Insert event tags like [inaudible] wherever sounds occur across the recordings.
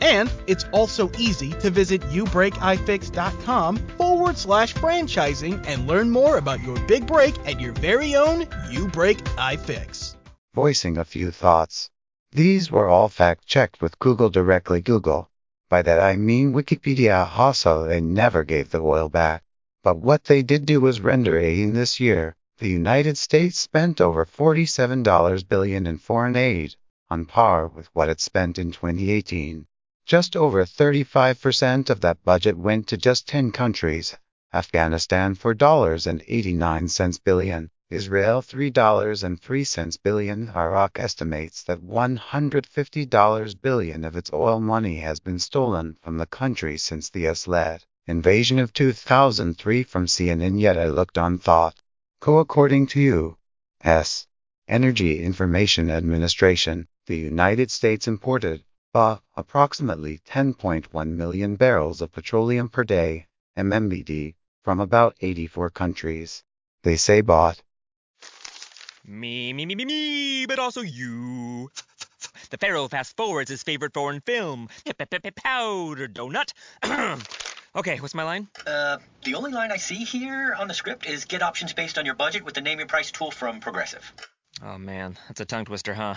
And it's also easy to visit youbreakifix.com forward slash franchising and learn more about your big break at your very own You Break iFix. Voicing a few thoughts. These were all fact checked with Google directly Google. By that I mean Wikipedia also they never gave the oil back. But what they did do was render aid this year. The United States spent over $47 billion in foreign aid, on par with what it spent in 2018. Just over 35% of that budget went to just 10 countries. Afghanistan $4.89 billion, Israel $3.03 billion. Iraq estimates that $150 billion of its oil money has been stolen from the country since the US-led invasion of 2003 from CNN yet I looked on thought. Co according to U.S. Energy Information Administration, the United States imported uh, approximately 10.1 million barrels of petroleum per day, MMBD, from about 84 countries. They say bought Me, me, me, me, me, but also you. The Pharaoh fast forwards his favorite foreign film, Powder Donut. [clears throat] okay, what's my line? Uh, the only line I see here on the script is get options based on your budget with the name your price tool from Progressive. Oh man, that's a tongue twister, huh?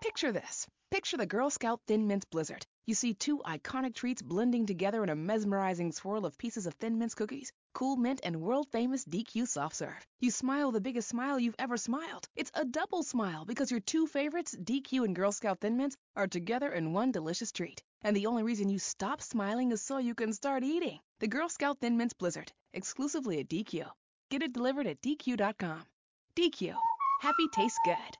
Picture this. Picture the Girl Scout Thin Mints Blizzard. You see two iconic treats blending together in a mesmerizing swirl of pieces of Thin Mints cookies, cool mint, and world famous DQ soft serve. You smile the biggest smile you've ever smiled. It's a double smile because your two favorites, DQ and Girl Scout Thin Mints, are together in one delicious treat. And the only reason you stop smiling is so you can start eating. The Girl Scout Thin Mints Blizzard, exclusively at DQ. Get it delivered at DQ.com. DQ. Happy tastes good.